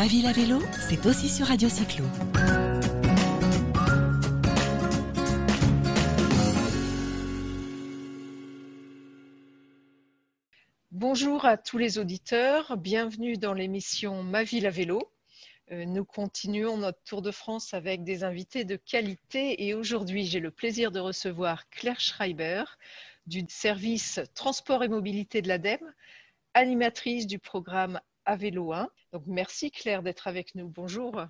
Ma ville à vélo, c'est aussi sur Radio Cyclo. Bonjour à tous les auditeurs, bienvenue dans l'émission Ma ville à vélo. Euh, nous continuons notre tour de France avec des invités de qualité et aujourd'hui j'ai le plaisir de recevoir Claire Schreiber du service transport et mobilité de l'ADEME, animatrice du programme à vélo 1. Donc merci Claire d'être avec nous. Bonjour.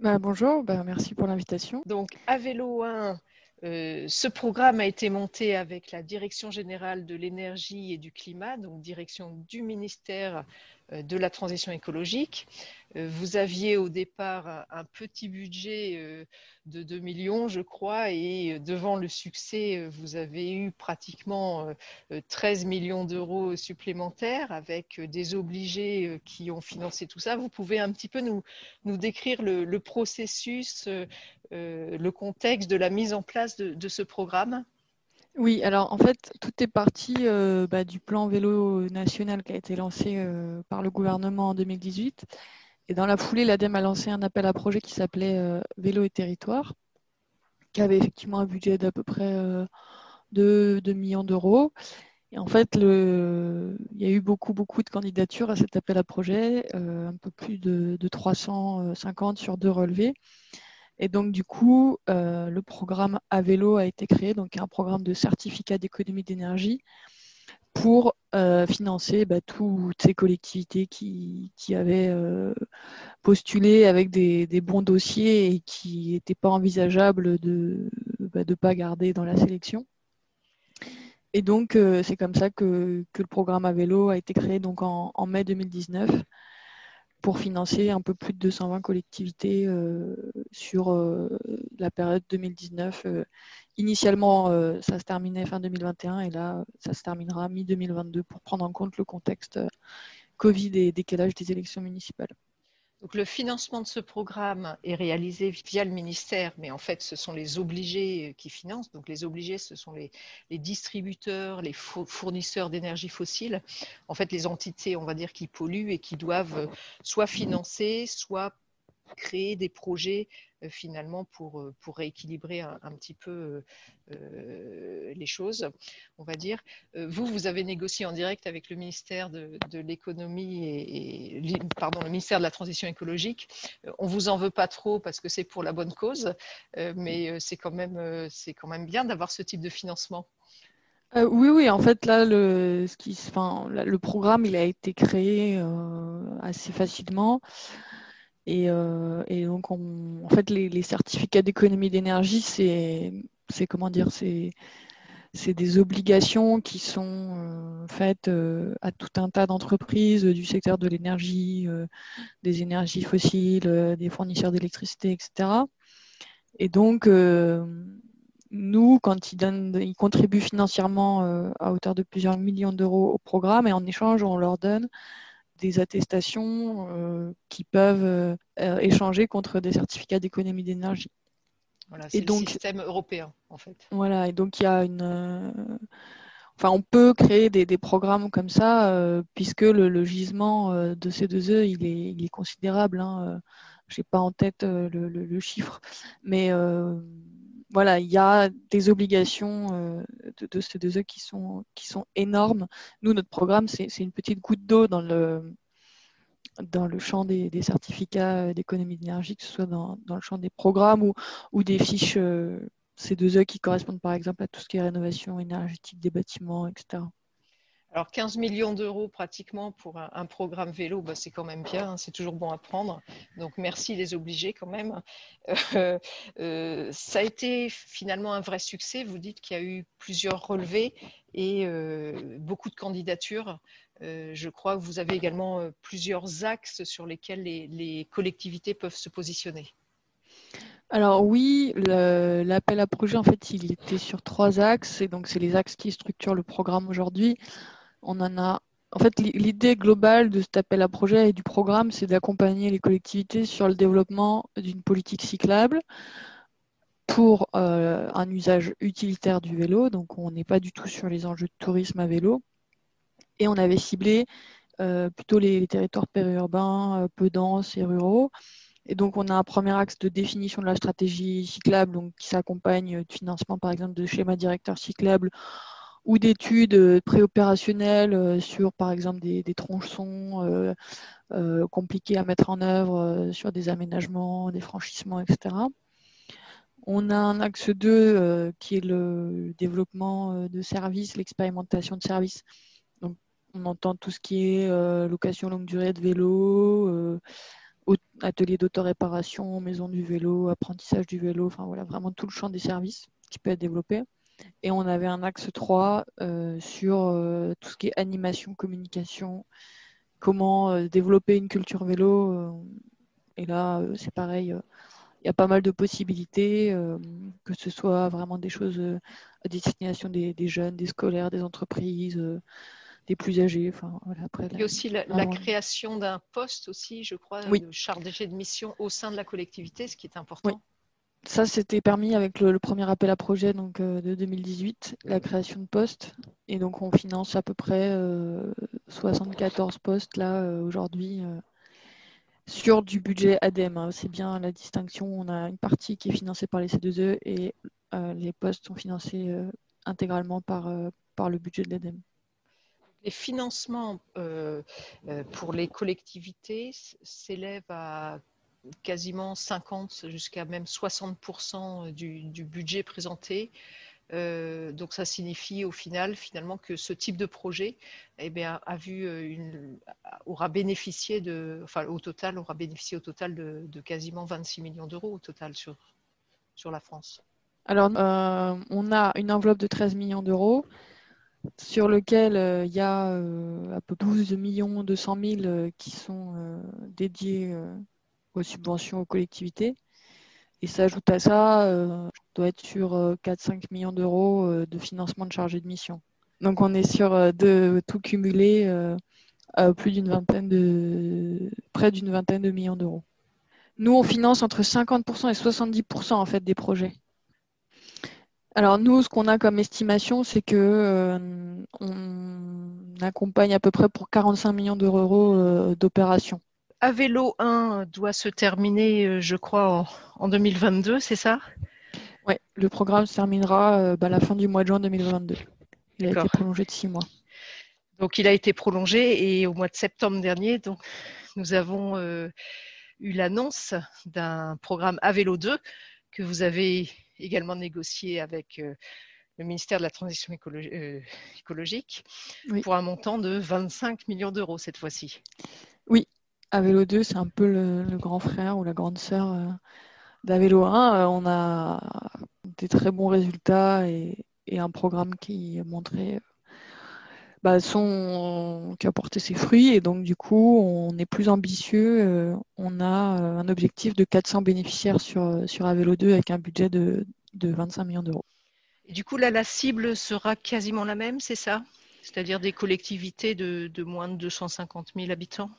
Bah, bonjour, bah, merci pour l'invitation. Donc à vélo 1, euh, ce programme a été monté avec la Direction générale de l'énergie et du climat, donc direction du ministère de la transition écologique. Euh, vous aviez au départ un petit budget euh, de 2 millions, je crois, et devant le succès, vous avez eu pratiquement 13 millions d'euros supplémentaires avec des obligés qui ont financé tout ça. Vous pouvez un petit peu nous décrire le, processus, le contexte de la mise en place de ce programme? Oui, alors en fait, tout est parti euh, bah, du plan vélo national qui a été lancé euh, par le gouvernement en 2018. Et dans la foulée, l'ADEME a lancé un appel à projet qui s'appelait euh, Vélo et territoire, qui avait effectivement un budget d'à peu près 2, millions d'euros. Et en fait, il y a eu beaucoup, beaucoup de candidatures à cet appel à projet, un peu plus de, de 350 sur deux relevés. Et donc, du coup, euh, le programme à vélo a été créé, donc un programme de certificat d'économie d'énergie pour euh, financer bah, toutes ces collectivités qui, avaient euh, postulé avec des, bons dossiers et qui n'étaient pas envisageables de ne bah, pas garder dans la sélection. Et donc, c'est comme ça que, le programme à vélo a été créé donc en, en mai 2019 pour financer un peu plus de 220 collectivités euh, sur euh, la période 2019. Euh, initialement, ça se terminait fin 2021 et là, ça se terminera mi-2022 pour prendre en compte le contexte Covid et décalage des élections municipales. Donc, le financement de ce programme est réalisé via le ministère, mais en fait, ce sont les obligés qui financent. Donc, les obligés, ce sont les, distributeurs, les fournisseurs d'énergie fossile. En fait, les entités, on va dire, qui polluent et qui doivent soit financer, soit créer des projets euh, finalement pour, euh, pour rééquilibrer un, petit peu euh, les choses, on va dire. Vous, vous avez négocié en direct avec le ministère de, l'économie et, pardon, le ministère de la transition écologique. On vous en veut pas trop parce que c'est pour la bonne cause, mais c'est quand même quand même bien d'avoir ce type de financement. oui, oui, en fait, là, le, ce qui, enfin, le programme, il a été créé assez facilement. Euh, et, donc, en fait, les, certificats d'économie d'énergie, c'est comment dire, c'est des obligations qui sont euh, faites euh, à tout un tas d'entreprises du secteur de l'énergie, des énergies fossiles, des fournisseurs d'électricité, etc. Et donc, nous, quand ils, donnent, ils contribuent financièrement à hauteur de plusieurs millions d'euros au programme, et en échange, on leur donne des attestations euh, qui peuvent euh, euh, échanger contre des certificats d'économie d'énergie. Voilà, c'est le système européen en fait. Voilà, et donc il y a une. Enfin, on peut créer des, programmes comme ça, puisque le, gisement de ces deux œufs, il est, il est considérable. Hein. Je n'ai pas en tête le, chiffre, mais voilà, il y a des obligations de, ces deux œufs qui sont, énormes. Nous, notre programme, c'est une petite goutte d'eau dans le, champ des, certificats d'économie d'énergie, que ce soit dans, le champ des programmes ou, ou des fiches euh, C2E qui correspondent par exemple à tout ce qui est rénovation énergétique des bâtiments, etc. Alors 15 millions d'euros pratiquement pour un, programme vélo, bah, c'est quand même bien, hein, c'est toujours bon à prendre. Donc merci les obligés quand même. Euh, euh, ça a été finalement un vrai succès. Vous dites qu'il y a eu plusieurs relevés et beaucoup de candidatures. Euh, je crois que vous avez également euh, plusieurs axes sur lesquels les, collectivités peuvent se positionner. Alors oui, l'appel à projet, en fait, il était sur trois axes, et donc c'est les axes qui structurent le programme aujourd'hui. On en a. En fait, l'idée globale de cet appel à projet et du programme, c'est d'accompagner les collectivités sur le développement d'une politique cyclable pour euh, un usage utilitaire du vélo. Donc, on n'est pas du tout sur les enjeux de tourisme à vélo, et on avait ciblé plutôt les, territoires périurbains, peu denses et ruraux. Et donc, on a un premier axe de définition de la stratégie cyclable, qui s'accompagne de financement, par exemple, de schémas directeurs cyclables ou d'études préopérationnelles sur, par exemple, des, tronçons compliqués à mettre en œuvre, sur des aménagements, des franchissements, etc. On a un axe 2 qui est le développement de services, l'expérimentation de services. Donc, on entend tout ce qui est location longue durée de vélo, atelier d'autoréparation, maison du vélo, apprentissage du vélo, enfin voilà, vraiment tout le champ des services qui peut être développé. Et on avait un axe 3 euh, sur euh, tout ce qui est animation, communication, comment euh, développer une culture vélo. et là, c'est pareil, il y a pas mal de possibilités, que ce soit vraiment des choses à destination des, des, jeunes, des scolaires, des entreprises des plus âgés. Enfin, voilà, après, Il y a aussi la, création d'un poste aussi, je crois, de chargé de mission au sein de la collectivité, ce qui est important. Ça, c'était permis avec le, premier appel à projet donc, euh, de 2018, la création de postes. Et donc, on finance à peu près 74 euh, postes là euh, aujourd'hui sur du budget ADM. Hein. C'est bien la distinction. On a une partie qui est financée par les C2E et les postes sont financés intégralement par, par le budget de l'ADEME. Les financements euh, euh, pour les collectivités s'élèvent à quasiment 50 jusqu'à même 60% du, budget présenté. Euh, donc ça signifie au final finalement que ce type de projet eh une, aura bénéficié de, enfin au total aura bénéficié au total de, quasiment 26 millions d'euros au total sur, la France. Alors on a une enveloppe de 13 millions d'euros sur lequel euh, il y a euh, à peu près 12 millions 200 000 qui sont euh, dédiés aux subventions aux collectivités. Et s'ajoute à ça, euh, doit être sur 4-5 millions d'euros de financement de chargés de mission. Donc on est sur de tout cumulé à plus d'une vingtaine de près d'une vingtaine de millions d'euros. Nous, on finance entre 50% et 70% en fait des projets. Alors nous, ce qu'on a comme estimation, c'est que euh, on accompagne à peu près pour 45 millions d'euros euh, d'opérations. Avélo 1 doit se terminer, euh, je crois, en, 2022, c'est ça? Oui, le programme se terminera bah, à la fin du mois de juin 2022. Il a été prolongé de six mois. Donc il a été prolongé et au mois de septembre dernier, donc, nous avons eu l'annonce d'un programme Avélo 2 que vous avez également négocié avec euh, le ministère de la Transition euh, écologique pour un montant de 25 millions d'euros cette fois-ci. Oui, Avélo 2, c'est un peu le, grand frère ou la grande sœur euh, d'Avélo 1. on a des très bons résultats et, un programme qui a montré bah, son, qui a porté ses fruits et donc du coup on est plus ambitieux. on a un objectif de 400 bénéficiaires sur, sur Avélo 2 avec un budget de, de 25 millions d'euros. Et du coup, là, la cible sera quasiment la même, c'est ça? C'est-à-dire des collectivités de, moins de 250 000 habitants?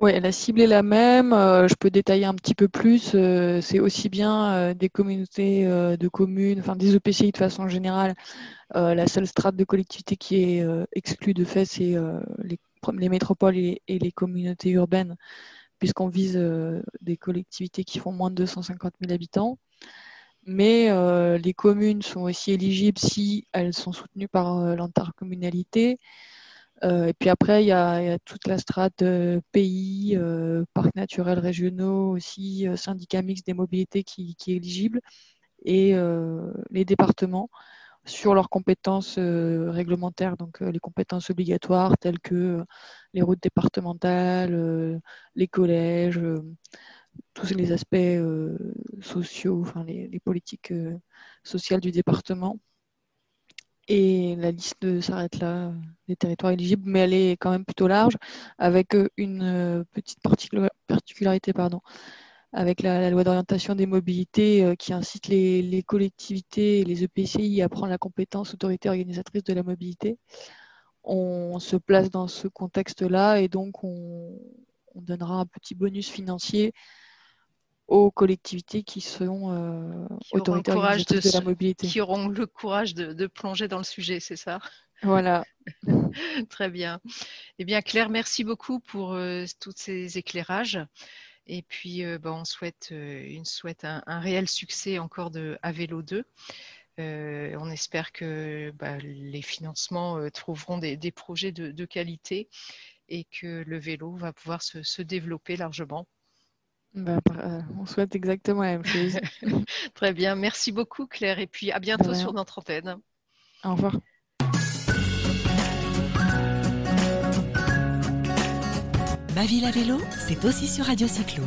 Oui, la cible est la même. Euh, je peux détailler un petit peu plus. Euh, c'est aussi bien euh, des communautés de communes, enfin des EPCI de façon générale. la seule strate de collectivité qui est exclue de fait, c'est les, métropoles et, les communautés urbaines, puisqu'on vise des collectivités qui font moins de 250 000 habitants mais euh, les communes sont aussi éligibles si elles sont soutenues par l'intercommunalité. Euh, et puis après, il y, a, toute la strate pays, parcs naturels régionaux aussi, syndicats mixtes des mobilités qui, est éligible, et les départements sur leurs compétences réglementaires, donc les compétences obligatoires telles que les routes départementales, les collèges, tous les aspects euh, sociaux, enfin les, politiques euh, sociales du département. Et la liste s'arrête là des territoires éligibles, mais elle est quand même plutôt large, avec euh, une petite particularité, pardon, avec la, loi d'orientation des mobilités qui incite les, collectivités et les EPCI à prendre la compétence autorité organisatrice de la mobilité. On se place dans ce contexte-là et donc on, on donnera un petit bonus financier aux collectivités qui seront euh, autoritaires de, la mobilité. Qui auront le courage de, plonger dans le sujet, c'est ça? Voilà. Très bien. Eh bien, Claire, merci beaucoup pour tous ces éclairages. Et puis, ben, on souhaite, une souhaite un, réel succès encore de À Vélo 2. on espère que bah, les financements trouveront des, projets de, qualité et que le vélo va pouvoir se développer largement. Bah, euh, on souhaite exactement la même chose. Très bien, merci beaucoup Claire et puis à bientôt sur notre antenne. Au revoir. Ma ville à vélo, c'est aussi sur Radio Cyclo.